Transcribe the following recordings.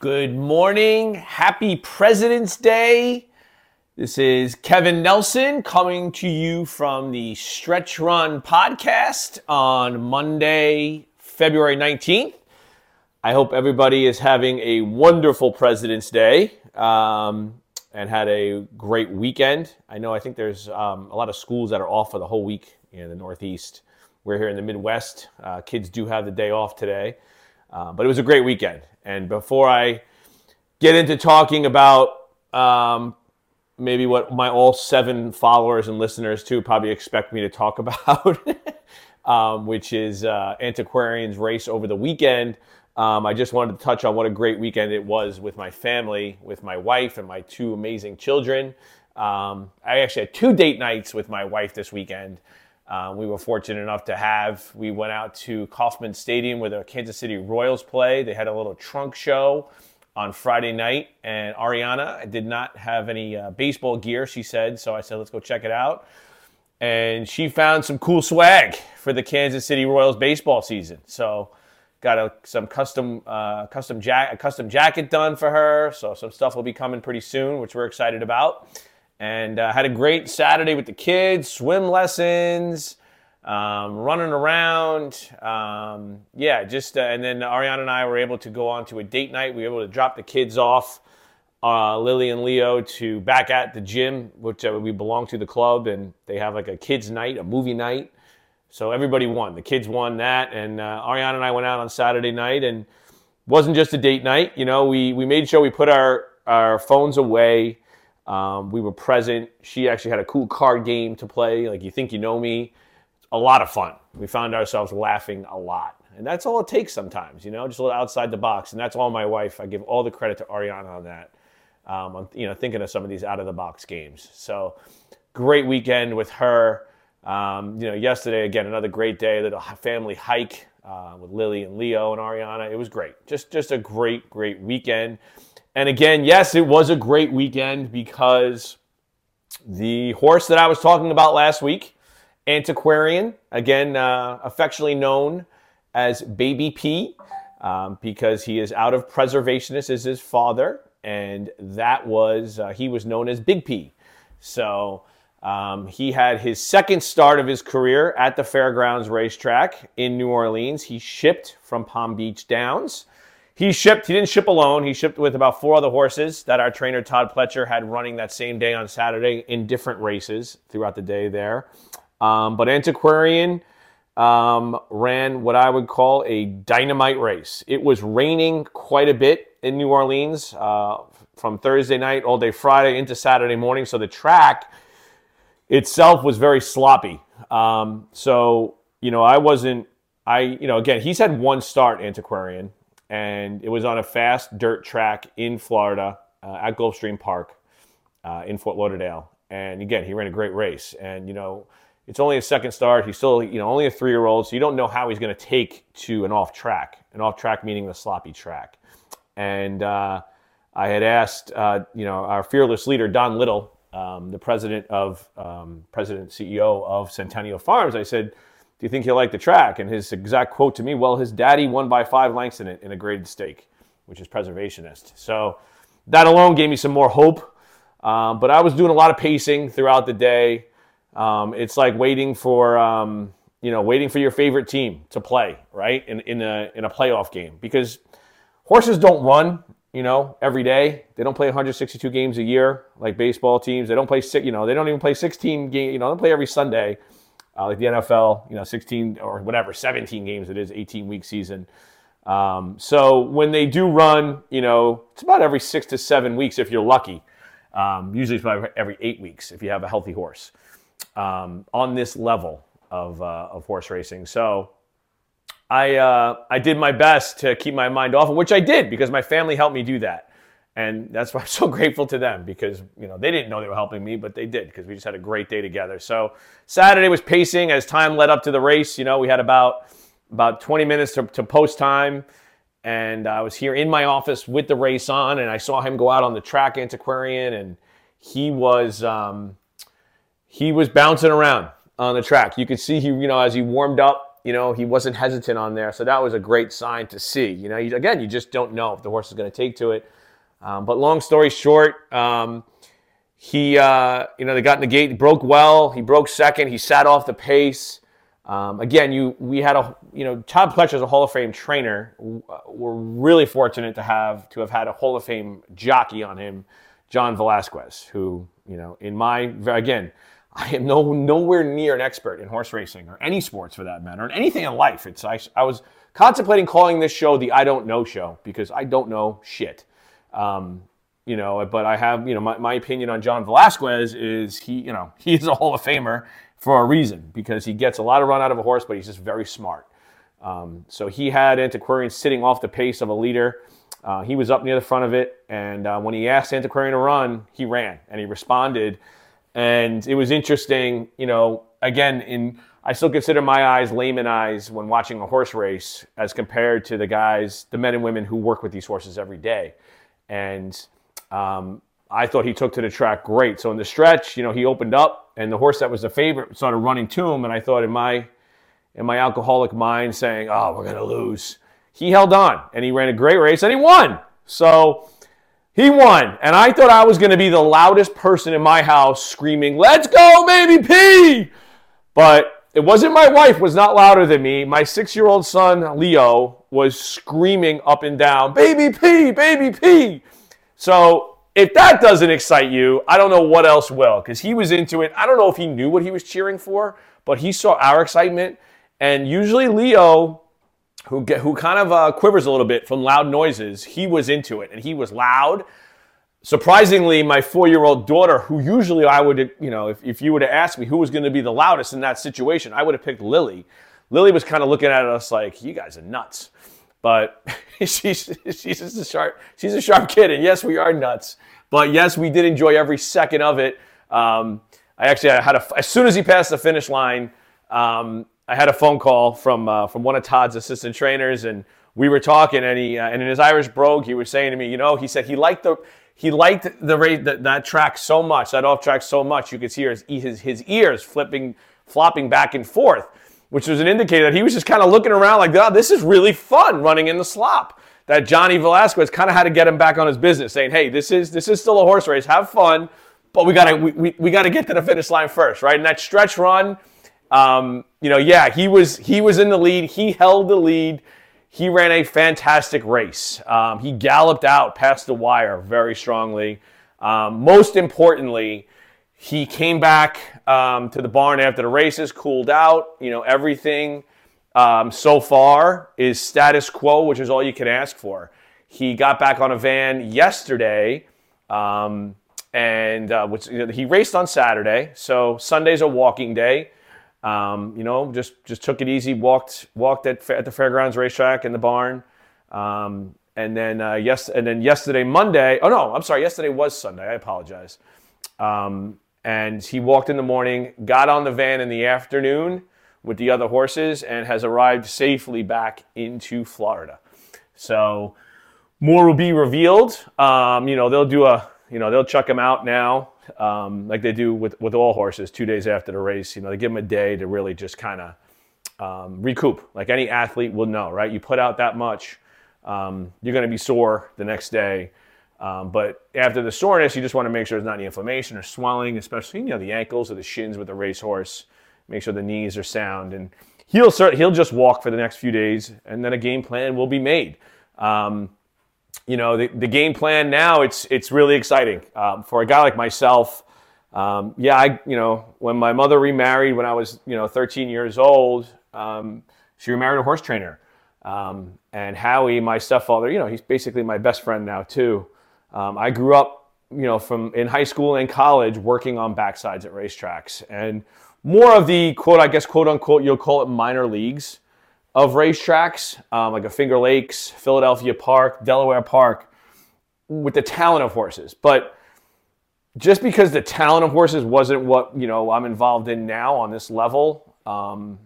Good morning. Happy President's Day. This is Kevin Nelson coming to you from the Stretch Run podcast on Monday, February 19th. I hope everybody is having a wonderful President's Day um, and had a great weekend. I know I think there's um, a lot of schools that are off for the whole week in the Northeast. We're here in the Midwest. Uh, kids do have the day off today. Uh, but it was a great weekend. And before I get into talking about um, maybe what my all seven followers and listeners too probably expect me to talk about, um, which is uh, Antiquarian's race over the weekend. Um, I just wanted to touch on what a great weekend it was with my family, with my wife, and my two amazing children. Um, I actually had two date nights with my wife this weekend. Uh, we were fortunate enough to have. We went out to Kauffman Stadium where the Kansas City Royals play. They had a little trunk show on Friday night, and Ariana did not have any uh, baseball gear. She said, so I said, let's go check it out. And she found some cool swag for the Kansas City Royals baseball season. So got a, some custom uh, custom jack a custom jacket done for her. So some stuff will be coming pretty soon, which we're excited about and uh, had a great Saturday with the kids, swim lessons, um, running around. Um, yeah, just uh, and then Ariana and I were able to go on to a date night. We were able to drop the kids off, uh, Lily and Leo, to back at the gym, which uh, we belong to the club, and they have like a kids' night, a movie night. So everybody won. The kids won that, and uh, Ariana and I went out on Saturday night, and wasn't just a date night. You know, we we made sure we put our our phones away um, we were present. She actually had a cool card game to play, like You Think You Know Me. A lot of fun. We found ourselves laughing a lot. And that's all it takes sometimes, you know, just a little outside the box. And that's all my wife. I give all the credit to Ariana on that. Um, I'm, you know, thinking of some of these out of the box games. So great weekend with her. Um, you know, yesterday, again, another great day, little family hike uh, with Lily and Leo and Ariana. It was great. Just, just a great, great weekend. And again, yes, it was a great weekend because the horse that I was talking about last week, Antiquarian, again, uh, affectionately known as Baby P, um, because he is out of preservationist as his father, and that was, uh, he was known as Big P. So um, he had his second start of his career at the Fairgrounds racetrack in New Orleans. He shipped from Palm Beach Downs. He shipped, he didn't ship alone. He shipped with about four other horses that our trainer Todd Pletcher had running that same day on Saturday in different races throughout the day there. Um, but Antiquarian um, ran what I would call a dynamite race. It was raining quite a bit in New Orleans uh, from Thursday night all day Friday into Saturday morning. So the track itself was very sloppy. Um, so, you know, I wasn't, I, you know, again, he's had one start, Antiquarian and it was on a fast dirt track in Florida uh, at Gulfstream Park uh, in Fort Lauderdale. And again, he ran a great race. And you know, it's only a second start. He's still, you know, only a three-year-old, so you don't know how he's going to take to an off track. An off track meaning the sloppy track. And uh, I had asked, uh, you know, our fearless leader Don Little, um, the president of um, president CEO of Centennial Farms. I said do you think he'll like the track? And his exact quote to me, well, his daddy won by five lengths in it in a graded stake, which is preservationist. So that alone gave me some more hope. Um, but I was doing a lot of pacing throughout the day. Um, it's like waiting for, um, you know, waiting for your favorite team to play, right? In, in, a, in a playoff game. Because horses don't run, you know, every day. They don't play 162 games a year like baseball teams. They don't play, you know, they don't even play 16 games, you know, they play every Sunday uh, like the NFL, you know, 16 or whatever, 17 games it is, 18 week season. Um, so when they do run, you know, it's about every six to seven weeks if you're lucky. Um, usually it's about every eight weeks if you have a healthy horse um, on this level of, uh, of horse racing. So I, uh, I did my best to keep my mind off, which I did because my family helped me do that. And that's why I'm so grateful to them because, you know, they didn't know they were helping me, but they did because we just had a great day together. So Saturday was pacing as time led up to the race. You know, we had about about 20 minutes to, to post time. And I was here in my office with the race on, and I saw him go out on the track, Antiquarian, and he was um, he was bouncing around on the track. You could see he, you know, as he warmed up, You know, he wasn't hesitant on there, so that was a great sign to see. You know, you, again, you just don't know if the horse is going to take to it. Um, but long story short, um, he, uh, you know, they got in the gate, he broke well. He broke second. He sat off the pace. Um, again, you we had a you know Todd Pletcher is a Hall of Fame trainer. We're really fortunate to have to have had a Hall of Fame jockey on him, John Velazquez, who you know in my again I am no nowhere near an expert in horse racing or any sports for that matter, or anything in life. It's I, I was contemplating calling this show the I don't know show because I don't know shit. Um, you know, but I have you know my, my opinion on John Velazquez is he you know he is a Hall of Famer for a reason because he gets a lot of run out of a horse, but he's just very smart. Um, so he had Antiquarian sitting off the pace of a leader. Uh, he was up near the front of it, and uh, when he asked Antiquarian to run, he ran and he responded. And it was interesting, you know. Again, in I still consider my eyes layman eyes when watching a horse race as compared to the guys, the men and women who work with these horses every day. And um, I thought he took to the track great. So in the stretch, you know, he opened up, and the horse that was the favorite started running to him. And I thought in my in my alcoholic mind, saying, "Oh, we're gonna lose." He held on, and he ran a great race, and he won. So he won, and I thought I was to be the loudest person in my house screaming, "Let's go, baby P!" But it wasn't my wife was not louder than me. My six-year-old son Leo was screaming up and down, "Baby P, baby P!" So if that doesn't excite you, I don't know what else will, because he was into it. I don't know if he knew what he was cheering for, but he saw our excitement. And usually Leo, who get, who kind of uh, quivers a little bit from loud noises, he was into it, and he was loud. Surprisingly, my four-year-old daughter, who usually I would, you know, if, if you would have asked me who was going to be the loudest in that situation, I would have picked Lily. Lily was kind of looking at us like, "You guys are nuts." But she's she's a sharp she's a sharp kid, and yes, we are nuts. But yes, we did enjoy every second of it. Um, I actually I had a as soon as he passed the finish line, um, I had a phone call from uh, from one of Todd's assistant trainers, and we were talking, and he uh, and in his Irish brogue, he was saying to me, you know, he said he liked the he liked the rate that, that track so much, that off track so much, you could hear his, his his ears flipping flopping back and forth which was an indicator that he was just kind of looking around like, oh, this is really fun running in the slop. That Johnny Velazquez kind of had to get him back on his business, saying, hey, this is this is still a horse race. Have fun, but we gotta we, we, we gotta get to the finish line first, right? And that stretch run, um, you know, yeah, he was he was in the lead. He held the lead. He ran a fantastic race. Um, he galloped out past the wire very strongly. Um, most importantly, he came back um, to the barn after the races, cooled out. You know, everything um, so far is status quo, which is all you can ask for. He got back on a van yesterday, um, and uh, which, you know, he raced on Saturday. So Sunday's a walking day. Um, you know, just just took it easy. Walked walked at, at the fairgrounds racetrack in the barn. Um, and then uh, yes, and then yesterday, Monday. Oh no, I'm sorry. Yesterday was Sunday. I apologize. Um, and he walked in the morning, got on the van in the afternoon with the other horses, and has arrived safely back into Florida. So more will be revealed. Um, you know, they'll do a, you know, they'll chuck him out now, um, like they do with, with all horses two days after the race. You know, they give him a day to really just kind of um, recoup, like any athlete will know, right? You put out that much, um, you're going to be sore the next day. Um, but after the soreness, you just want to make sure there's not any inflammation or swelling, especially you know the ankles or the shins with a racehorse. Make sure the knees are sound, and he'll start, he'll just walk for the next few days, and then a game plan will be made. Um, you know the, the game plan now it's it's really exciting um, for a guy like myself. Um, yeah, I you know when my mother remarried when I was you know 13 years old, um, she remarried a horse trainer. Um, and Howie, my stepfather, you know, he's basically my best friend now too. Um, I grew up, you know, from in high school and college working on backsides at racetracks and more of the quote, I guess, quote unquote, you'll call it minor leagues of racetracks, um, like a Finger Lakes, Philadelphia Park, Delaware Park, with the talent of horses. But just because the talent of horses wasn't what you know I'm involved in now on this level um,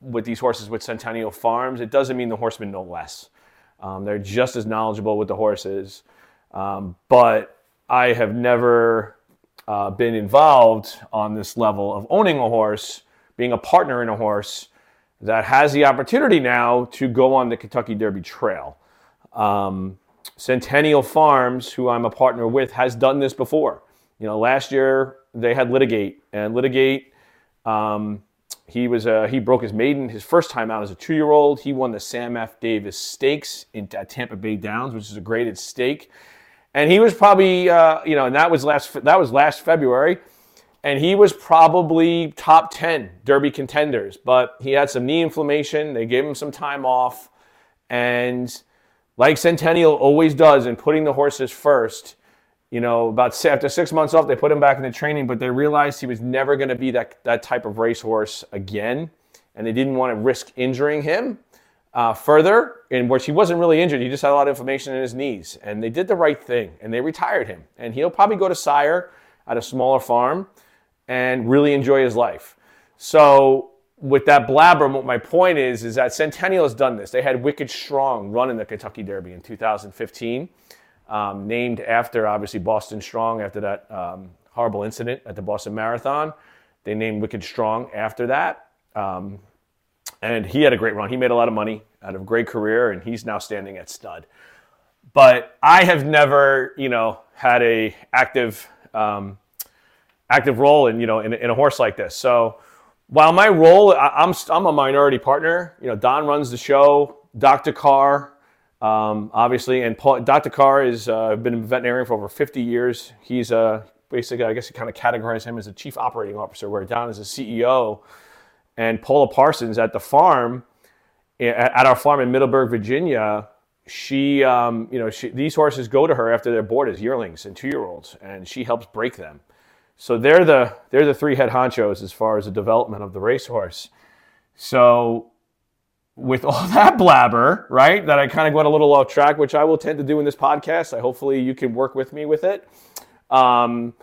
with these horses with Centennial Farms, it doesn't mean the horsemen know less. Um, they're just as knowledgeable with the horses. Um, but I have never uh, been involved on this level of owning a horse, being a partner in a horse, that has the opportunity now to go on the Kentucky Derby Trail. Um, Centennial Farms, who I'm a partner with, has done this before. You know, last year they had Litigate, and Litigate, um, he was uh, he broke his maiden his first time out as a two year old. He won the Sam F. Davis Stakes in, at Tampa Bay Downs, which is a graded stake, and he was probably uh, you know, and that was last that was last February and he was probably top 10 Derby contenders, but he had some knee inflammation. They gave him some time off. And like Centennial always does in putting the horses first, you know, about after six months off, they put him back into training, but they realized he was never going to be that, that type of racehorse again. And they didn't want to risk injuring him uh, further, in which he wasn't really injured. He just had a lot of inflammation in his knees. And they did the right thing and they retired him. And he'll probably go to sire at a smaller farm and really enjoy his life. So with that blabber, what my point is, is that Centennial has done this. They had Wicked Strong run in the Kentucky Derby in 2015, um, named after obviously Boston Strong after that um, horrible incident at the Boston Marathon. They named Wicked Strong after that. Um, and he had a great run. He made a lot of money out of a great career, and he's now standing at stud. But I have never, you know, had a active um, active role in you know in, in a horse like this. So while my role, I, am I'm a minority partner. You know, Don runs the show. Dr. Carr, um, obviously, and Paul, Dr. Carr has uh, been a veterinarian for over 50 years. He's uh, basically, I guess, you kind of categorize him as a chief operating officer, where Don is a CEO, and Paula Parsons at the farm, at our farm in Middleburg, Virginia. She, um, you know, she, these horses go to her after they're bored as yearlings and two-year-olds, and she helps break them. So they're the they're the three head honchos as far as the development of the racehorse. So with all that blabber, right, that I kind of went a little off track, which I will tend to do in this podcast. I hopefully you can work with me with it. Um,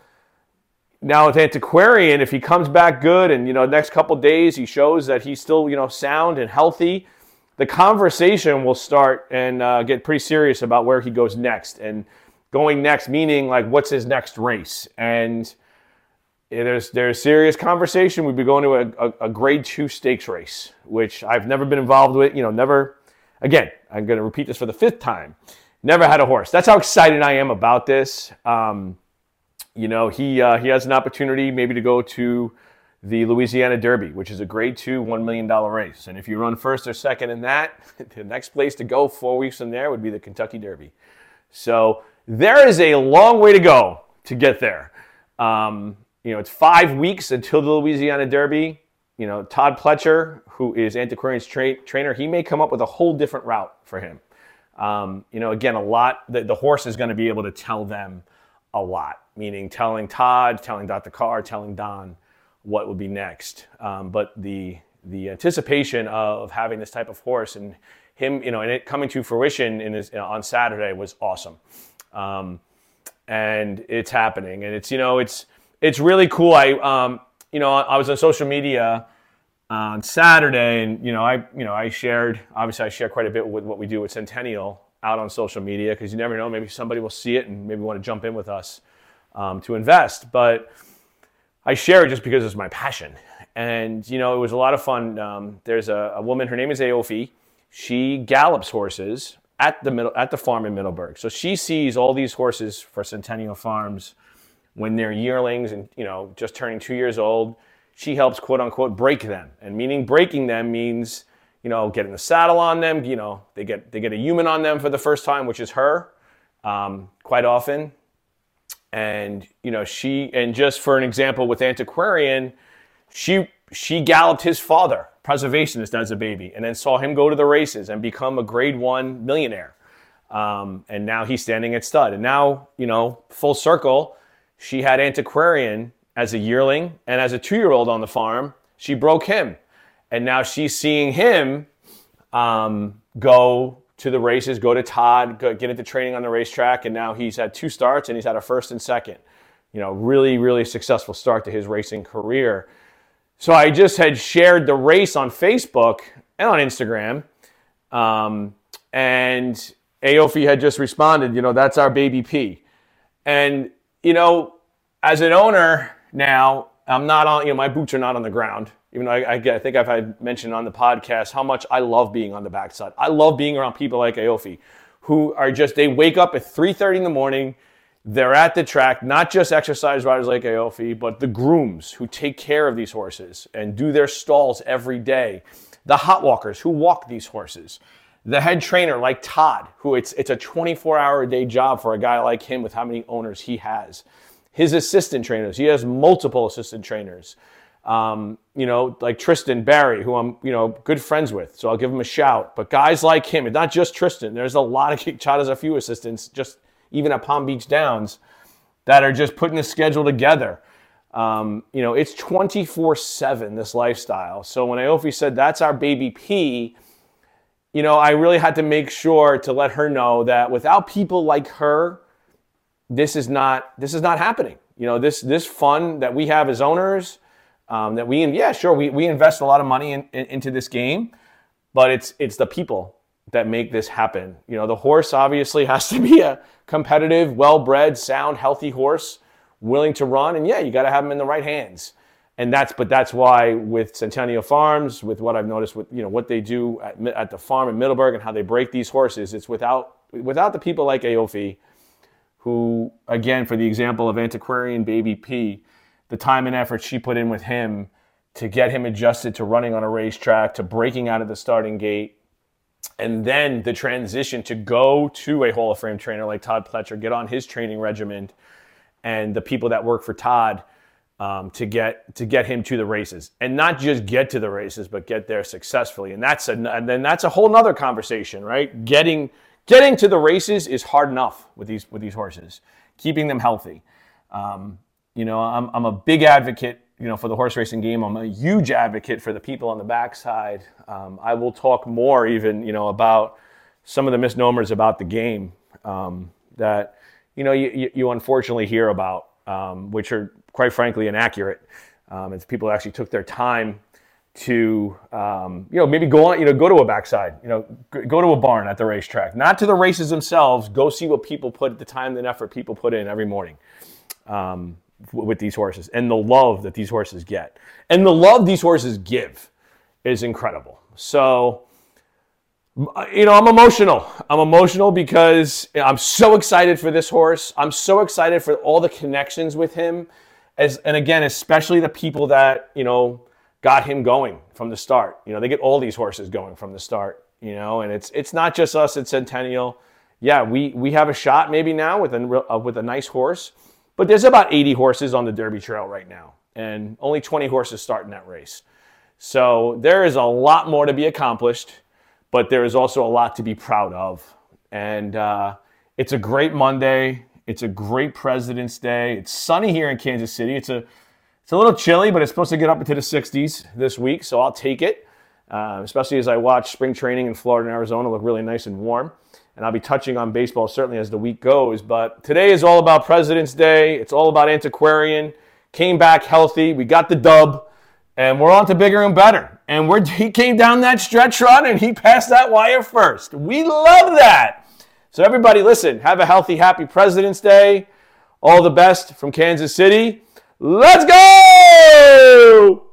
now with antiquarian, if he comes back good and you know next couple days he shows that he's still you know sound and healthy, the conversation will start and uh, get pretty serious about where he goes next and going next, meaning like what's his next race and there's there's serious conversation. We'd be going to a, a, a, grade two stakes race, which I've never been involved with. You know, never. Again, I'm going to repeat this for the fifth time. Never had a horse. That's how excited I am about this. Um, you know, he uh, he has an opportunity maybe to go to the Louisiana Derby, which is a grade two, one million dollar race. And if you run first or second in that, the next place to go four weeks from there would be the Kentucky Derby. So there is a long way to go to get there. Um, you know, it's five weeks until the Louisiana Derby. You know, Todd Pletcher, who is Antiquarian's tra- trainer, he may come up with a whole different route for him. Um, you know, again, a lot, the, the horse is going to be able to tell them a lot, meaning telling Todd, telling Dr. Carr, telling Don what would be next. Um, but the, the anticipation of having this type of horse and him, you know, and it coming to fruition in his, on Saturday was awesome. Um, and it's happening. And it's, you know, it's, it's really cool. I, um, you know, I was on social media on Saturday, and you know, I, you know, I shared. Obviously, I share quite a bit with what we do with Centennial out on social media because you never know. Maybe somebody will see it and maybe want to jump in with us um, to invest. But I share it just because it's my passion, and you know, it was a lot of fun. Um, there's a, a, woman. Her name is Aoife. She gallops horses at the middle at the farm in Middleburg. So she sees all these horses for Centennial Farms when they're yearlings and you know just turning two years old she helps quote unquote break them and meaning breaking them means you know getting the saddle on them you know they get they get a human on them for the first time which is her um, quite often and you know she and just for an example with antiquarian she she galloped his father preservationist as a baby and then saw him go to the races and become a grade one millionaire um, and now he's standing at stud and now you know full circle she had Antiquarian as a yearling and as a two year old on the farm. She broke him. And now she's seeing him um, go to the races, go to Todd, go, get into training on the racetrack. And now he's had two starts and he's had a first and second. You know, really, really successful start to his racing career. So I just had shared the race on Facebook and on Instagram. Um, and Aoife had just responded, you know, that's our baby P. And you know, as an owner now, I'm not on, you know, my boots are not on the ground. Even though I, I, I think I've had mentioned on the podcast how much I love being on the backside. I love being around people like Aoife, who are just they wake up at 3:30 in the morning. They're at the track, not just exercise riders like Aoife, but the grooms who take care of these horses and do their stalls every day. The hot walkers who walk these horses the head trainer like Todd, who it's it's a 24 hour a day job for a guy like him with how many owners he has. His assistant trainers, he has multiple assistant trainers. Um, you know, like Tristan Barry, who I'm you know good friends with, so I'll give him a shout. But guys like him, and not just Tristan, there's a lot of Chad has a few assistants, just even at Palm Beach Downs, that are just putting the schedule together. Um, you know, it's 24 7, this lifestyle. So when Aoife said that's our baby P, you know, I really had to make sure to let her know that without people like her, this is not this is not happening. You know, this this fun that we have as owners, um, that we yeah sure we, we invest a lot of money in, in, into this game, but it's it's the people that make this happen. You know, the horse obviously has to be a competitive, well-bred, sound, healthy horse, willing to run, and yeah, you got to have them in the right hands and that's but that's why with Centennial Farms, with what I've noticed with you know what they do at, at the farm in Middleburg and how they break these horses, it's without without the people like Aoife, who again for the example of Antiquarian Baby P, the time and effort she put in with him to get him adjusted to running on a racetrack, to breaking out of the starting gate, and then the transition to go to a Hall of Fame trainer like Todd Pletcher, get on his training regimen, and the people that work for Todd um, to get to get him to the races, and not just get to the races, but get there successfully. And that's a, and then that's a whole nother conversation, right? Getting getting to the races is hard enough with these with these horses, keeping them healthy. Um, you know, I'm I'm a big advocate, you know, for the horse racing game. I'm a huge advocate for the people on the backside. Um, I will talk more, even you know, about some of the misnomers about the game um, that you know you, you unfortunately hear about, um, which are quite frankly inaccurate. Um, it's people actually took their time to um, you know maybe go on you know go to a backside you know go to a barn at the racetrack not to the races themselves go see what people put the time and effort people put in every morning um, with these horses and the love that these horses get and the love these horses give is incredible so you know i'm emotional i'm emotional because i'm so excited for this horse i'm so excited for all the connections with him as and again, especially the people that you know got him going from the start. You know, they get all these horses going from the start. You know, and it's it's not just us at Centennial. Yeah, we we have a shot maybe now with a uh, with a nice horse, but there's about 80 horses on the Derby Trail right now, and only 20 horses starting that race. So there is a lot more to be accomplished, but there is also a lot to be proud of. And uh, it's a great Monday. It's a great President's Day. It's sunny here in Kansas City. It's a it's a little chilly, but it's supposed to get up into the 60s this week, so I'll take it. Uh, especially as I watch spring training in Florida and Arizona look really nice and warm. And I'll be touching on baseball certainly as the week goes. But today is all about President's Day. It's all about Antiquarian. Came back healthy. We got the dub, and we're on to bigger and better. And we're, he came down that stretch run and he passed that wire first. We love that. So, everybody, listen, have a healthy, happy President's Day. All the best from Kansas City. Let's go!